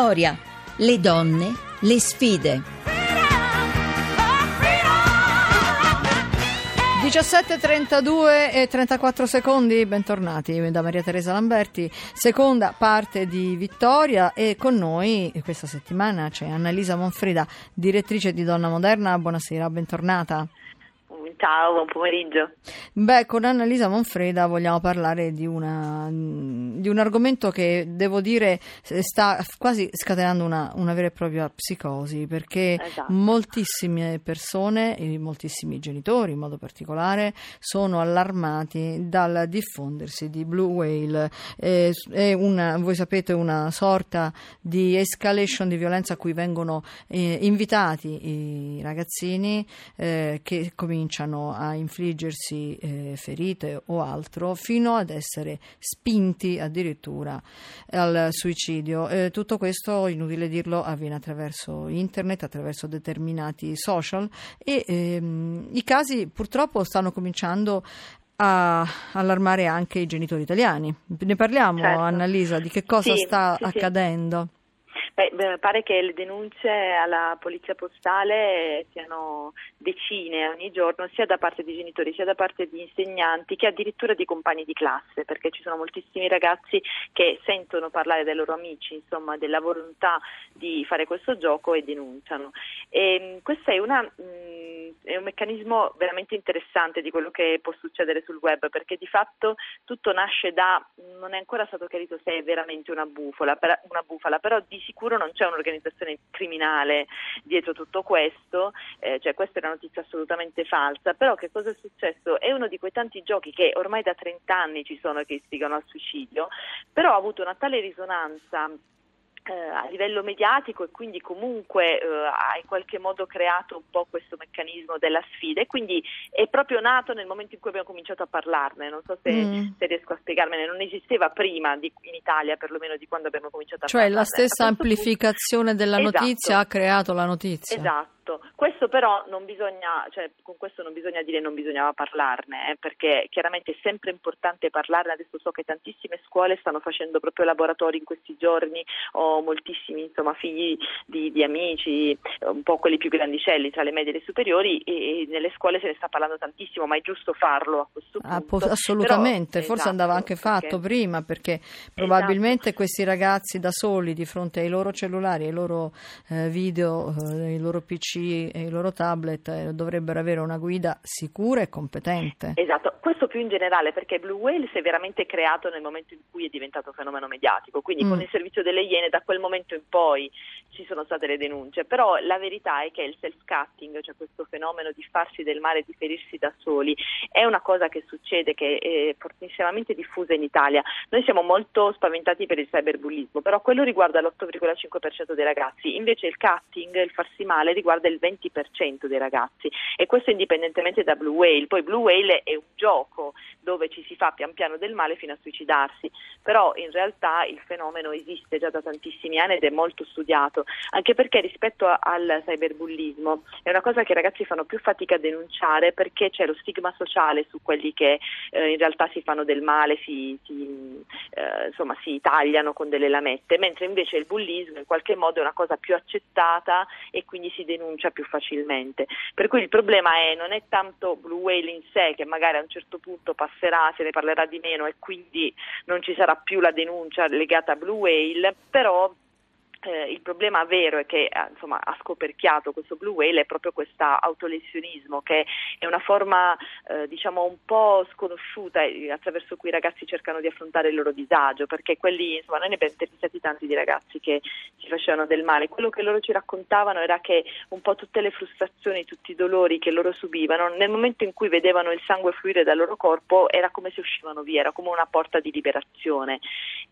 Vittoria, le donne, le sfide. 17.32 e 34 secondi, bentornati da Maria Teresa Lamberti, seconda parte di Vittoria e con noi questa settimana c'è Annalisa Monfrida, direttrice di Donna Moderna, buonasera, bentornata. Ciao, buon pomeriggio. Beh, con Annalisa Monfreda vogliamo parlare di, una, di un argomento che devo dire sta quasi scatenando una, una vera e propria psicosi, perché esatto. moltissime persone, moltissimi genitori in modo particolare, sono allarmati dal diffondersi di Blue Whale. È, è una, voi sapete, una sorta di escalation di violenza a cui vengono eh, invitati i ragazzini eh, che cominciano arrivano a infliggersi eh, ferite o altro fino ad essere spinti addirittura al suicidio. Eh, tutto questo, inutile dirlo, avviene attraverso internet, attraverso determinati social e ehm, i casi purtroppo stanno cominciando a allarmare anche i genitori italiani. Ne parliamo, certo. Annalisa, di che cosa sì, sta sì, accadendo? Sì. Beh, pare che le denunce alla polizia postale siano decine ogni giorno, sia da parte di genitori sia da parte di insegnanti che addirittura di compagni di classe, perché ci sono moltissimi ragazzi che sentono parlare dai loro amici, insomma, della volontà di fare questo gioco e denunciano. E, questo è, una, mh, è un meccanismo veramente interessante di quello che può succedere sul web, perché di fatto tutto nasce da, non è ancora stato chiarito se è veramente una bufala, una bufala però di sicuro non c'è un'organizzazione criminale dietro tutto questo, eh, cioè questa è una notizia assolutamente falsa, però che cosa è successo? È uno di quei tanti giochi che ormai da 30 anni ci sono che istigano al suicidio, però ha avuto una tale risonanza a livello mediatico e quindi comunque eh, ha in qualche modo creato un po' questo meccanismo della sfida e quindi è proprio nato nel momento in cui abbiamo cominciato a parlarne, non so se, mm. se riesco a spiegarmene, non esisteva prima di, in Italia perlomeno di quando abbiamo cominciato a cioè, parlarne. Cioè la stessa amplificazione della notizia esatto. ha creato la notizia. Esatto. Questo però non bisogna, cioè, con questo non bisogna dire non bisognava parlarne, eh, perché chiaramente è sempre importante parlarne. Adesso so che tantissime scuole stanno facendo proprio laboratori in questi giorni, ho moltissimi insomma, figli di, di, amici, un po' quelli più grandicelli tra le medie e le superiori, e, e, nelle scuole se ne sta parlando tantissimo, ma è giusto farlo a questo ah, punto. Ah, assolutamente, però, forse esatto, andava anche fatto perché... prima, perché probabilmente esatto. questi ragazzi da soli di fronte ai loro cellulari, ai loro eh, video, eh, ai loro PC, e i loro tablet eh, dovrebbero avere una guida sicura e competente. Esatto, questo più in generale perché Blue Whale si è veramente creato nel momento in cui è diventato fenomeno mediatico, quindi mm. con il servizio delle Iene da quel momento in poi ci sono state le denunce, però la verità è che il self-cutting, cioè questo fenomeno di farsi del male, di ferirsi da soli, è una cosa che succede, che è fortissimamente diffusa in Italia. Noi siamo molto spaventati per il cyberbullismo, però quello riguarda l'8,5% dei ragazzi, invece il cutting, il farsi male, riguarda il 20% dei ragazzi e questo indipendentemente da Blue Whale. Poi Blue Whale è un gioco dove ci si fa pian piano del male fino a suicidarsi, però in realtà il fenomeno esiste già da tantissimi anni ed è molto studiato, anche perché rispetto al cyberbullismo è una cosa che i ragazzi fanno più fatica a denunciare perché c'è lo stigma sociale su quelli che eh, in realtà si fanno del male, si, si, eh, insomma, si tagliano con delle lamette, mentre invece il bullismo in qualche modo è una cosa più accettata e quindi si denuncia più facilmente. Per cui il problema è, non è tanto Blue Whale in sé che magari a un certo punto passerà, se ne parlerà di meno e quindi non ci sarà più la denuncia legata a Blue Whale, però eh, il problema vero è che eh, insomma, ha scoperchiato questo blue whale è proprio questo autolesionismo che è una forma eh, diciamo un po' sconosciuta eh, attraverso cui i ragazzi cercano di affrontare il loro disagio perché quelli insomma noi ne abbiamo intervistati tanti di ragazzi che si facevano del male. Quello che loro ci raccontavano era che un po' tutte le frustrazioni tutti i dolori che loro subivano nel momento in cui vedevano il sangue fluire dal loro corpo era come se uscivano via era come una porta di liberazione.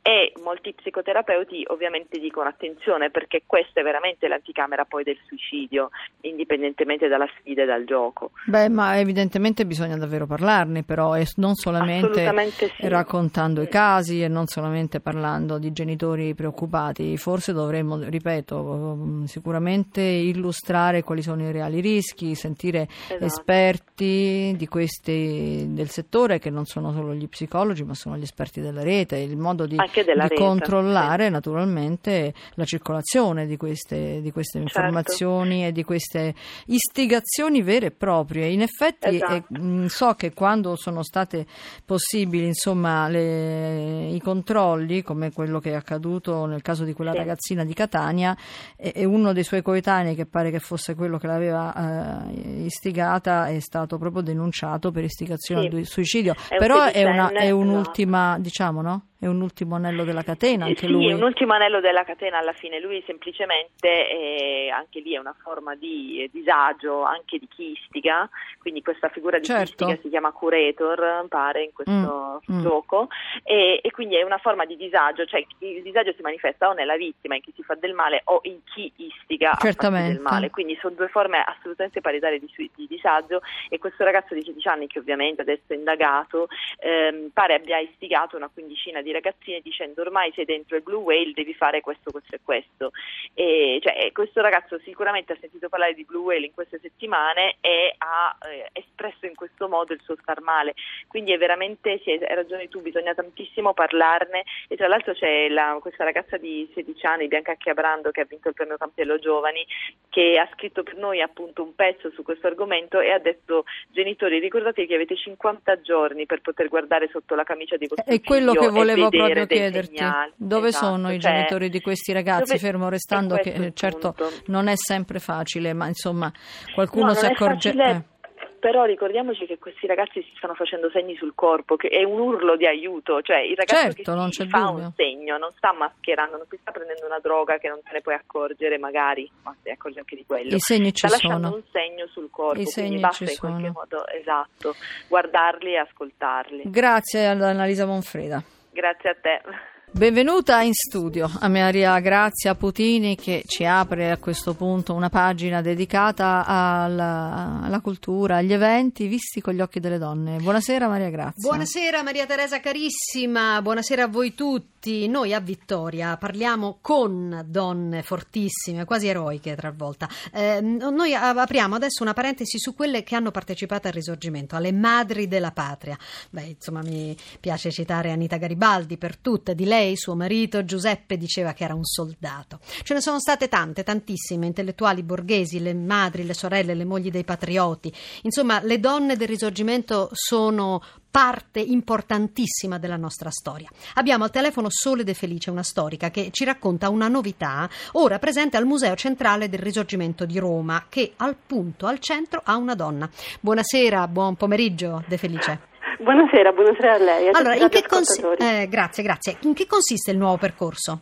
E molti psicoterapeuti ovviamente dicono attenzione attenzione perché questa è veramente l'anticamera poi del suicidio, indipendentemente dalla sfida e dal gioco. Beh, ma evidentemente bisogna davvero parlarne però e non solamente sì. raccontando i casi e non solamente parlando di genitori preoccupati, forse dovremmo, ripeto, sicuramente illustrare quali sono i reali rischi, sentire esatto. esperti di questi, del settore che non sono solo gli psicologi ma sono gli esperti della rete, il modo di, di rete, controllare sì. naturalmente la circolazione di queste, di queste certo. informazioni e di queste istigazioni vere e proprie. In effetti esatto. eh, so che quando sono state possibili insomma, le, i controlli, come quello che è accaduto nel caso di quella sì. ragazzina di Catania, e, e, uno dei suoi coetanei, che pare che fosse quello che l'aveva eh, istigata, è stato proprio denunciato per istigazione sì. al suicidio. È Però è, una, è un'ultima, diciamo, no? È un ultimo anello della catena anche sì, lui? è un ultimo anello della catena alla fine. Lui semplicemente, eh, anche lì è una forma di eh, disagio, anche di chi istiga, quindi questa figura di certo. chi si chiama curator, pare, in questo mm, mm. gioco, mm. E, e, quindi è una forma di disagio, cioè il disagio si manifesta o nella vittima, in chi si fa del male, o in chi istiga Certamente. a del male. Quindi sono due forme assolutamente paritarie di, di, disagio e questo ragazzo di 16 anni, che ovviamente adesso è indagato, ehm, pare abbia istigato una quindicina di di ragazzine dicendo ormai sei dentro il Blue Whale, devi fare questo, questo e questo. E, cioè, questo ragazzo sicuramente ha sentito parlare di Blue Whale in queste settimane e ha eh, espresso in questo modo il suo star male. Quindi è veramente, sì, hai ragione tu, bisogna tantissimo parlarne e tra l'altro c'è la, questa ragazza di 16 anni, Bianca Chiabrando, che ha vinto il premio Campello Giovani, che ha scritto per noi appunto un pezzo su questo argomento e ha detto genitori ricordatevi che avete 50 giorni per poter guardare sotto la camicia di questo è quello che volevo volevo proprio chiederti dove esatto, sono i cioè, genitori di questi ragazzi, dove, fermo restando che certo non è sempre facile, ma insomma qualcuno no, si accorge. Eh. Però ricordiamoci che questi ragazzi si stanno facendo segni sul corpo, che è un urlo di aiuto, cioè il ragazzo certo, non si fa dubbio. un segno, non sta mascherando, non si sta prendendo una droga che non te ne puoi accorgere magari, ma ti accorgi anche di quello. I segni sta ci sono. lasciando un segno sul corpo, I segni basta ci in sono. qualche modo, esatto, guardarli e ascoltarli. Grazie ad Annalisa Monfreda. Grazie a te. Benvenuta in studio a Maria Grazia Putini che ci apre a questo punto una pagina dedicata alla, alla, cultura, agli eventi visti con gli occhi delle donne. Buonasera Maria Grazia. Buonasera Maria Teresa carissima, buonasera a voi tutti. Noi a Vittoria parliamo con donne fortissime, quasi eroiche talvolta. Eh, noi apriamo adesso una parentesi su quelle che hanno partecipato al risorgimento, alle madri della patria. Beh, insomma mi piace citare Anita Garibaldi per tutte, di lei lei, suo marito, Giuseppe, diceva che era un soldato. Ce ne sono state tante, tantissime, intellettuali borghesi, le madri, le sorelle, le mogli dei patrioti. Insomma, le donne del risorgimento sono parte importantissima della nostra storia. Abbiamo al telefono Sole De Felice, una storica che ci racconta una novità ora presente al Museo Centrale del Risorgimento di Roma, che al punto, al centro, ha una donna. Buonasera, buon pomeriggio De Felice. Buonasera, buonasera a lei. Allora, in che consi- eh, grazie, grazie. In che consiste il nuovo percorso?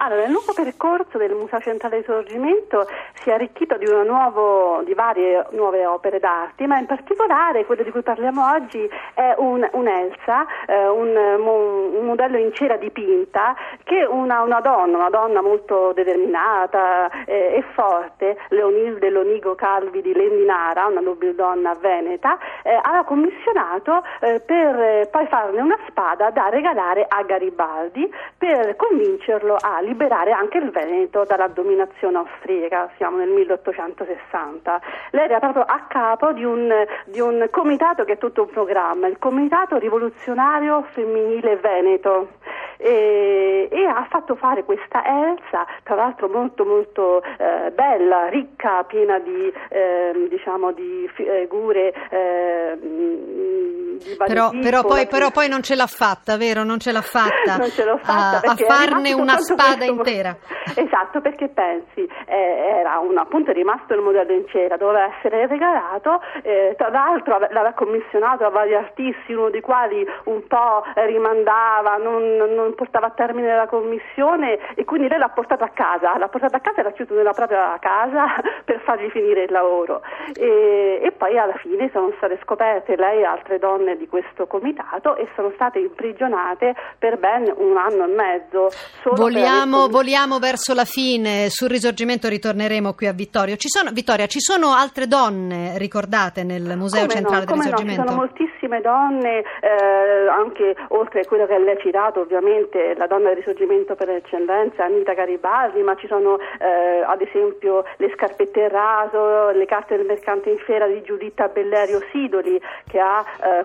Allora, il nuovo percorso del Museo Centrale di Sorgimento si è arricchito di, nuovo, di, varie nuove opere d'arte, ma in particolare quello di cui parliamo oggi è un, un Elsa, eh, un, un, modello in cera dipinta che una, una donna, una donna molto determinata eh, e forte, Leonilde Lonigo Calvi di Lendinara, una nobildonna veneta, eh, aveva commissionato eh, per eh, poi farne una spada da regalare a Garibaldi per convincerlo a liberare anche il Veneto dalla dominazione austriaca, siamo nel 1860. Lei era proprio a capo di un, di un comitato che è tutto un programma, il Comitato Rivoluzionario Femminile Veneto e, e, ha fatto fare questa Elsa, tra l'altro molto molto eh, bella, ricca, piena di, eh, diciamo, di figure. Eh, di però, però, poi, però, poi, non ce l'ha fatta, vero? Non ce l'ha fatta, ce fatta a, a, farne una spada intera. Esatto, perché pensi, eh, era un, appunto rimasto il modello in cera, doveva essere regalato, eh, tra l'altro l'aveva commissionato a vari artisti, uno dei quali un po' rimandava, non, non non portava a termine la commissione e quindi lei l'ha portato a casa, l'ha portato a casa e l'ha chiuso nella propria casa per fargli finire il lavoro e, e poi alla fine sono state scoperte lei e altre donne di questo comitato e sono state imprigionate per ben un anno e mezzo. Voliamo, aver... voliamo, verso la fine, sul risorgimento ritorneremo qui a Vittorio. Ci sono, Vittoria, ci sono altre donne ricordate nel Museo come Centrale no, del Risorgimento? No, ci sono moltissime donne, eh, anche oltre a quello che lei ha citato ovviamente la donna del risorgimento per eccellenza, Anita Garibaldi, ma ci sono eh, ad esempio le scarpette raso, le carte del mercante in fiera di Giuditta Bellerio Sidoli che ha eh,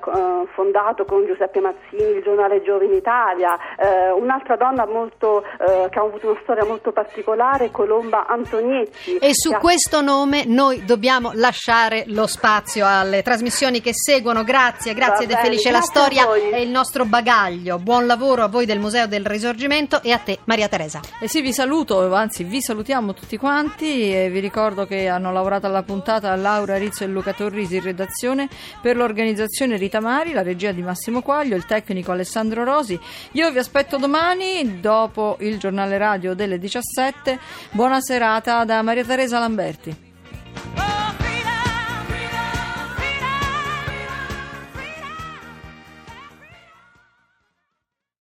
fondato con Giuseppe Mazzini il giornale Giovine Italia, eh, un'altra donna molto, eh, che ha avuto una storia molto particolare, Colomba Antonietti. E su questo nome noi dobbiamo lasciare lo spazio alle trasmissioni che seguono. Grazie, grazie De Felice, la storia è il nostro bagaglio. Buon lavoro a voi del Museo del Risorgimento e a te Maria Teresa. E sì, vi saluto, anzi vi salutiamo tutti quanti e vi ricordo che hanno lavorato alla puntata Laura Rizzo e Luca Torrisi in redazione per l'organizzazione Rita Mari, la regia di Massimo Quaglio, il tecnico Alessandro Rosi. Io vi aspetto domani dopo il giornale radio delle 17. Buona serata da Maria Teresa Lamberti.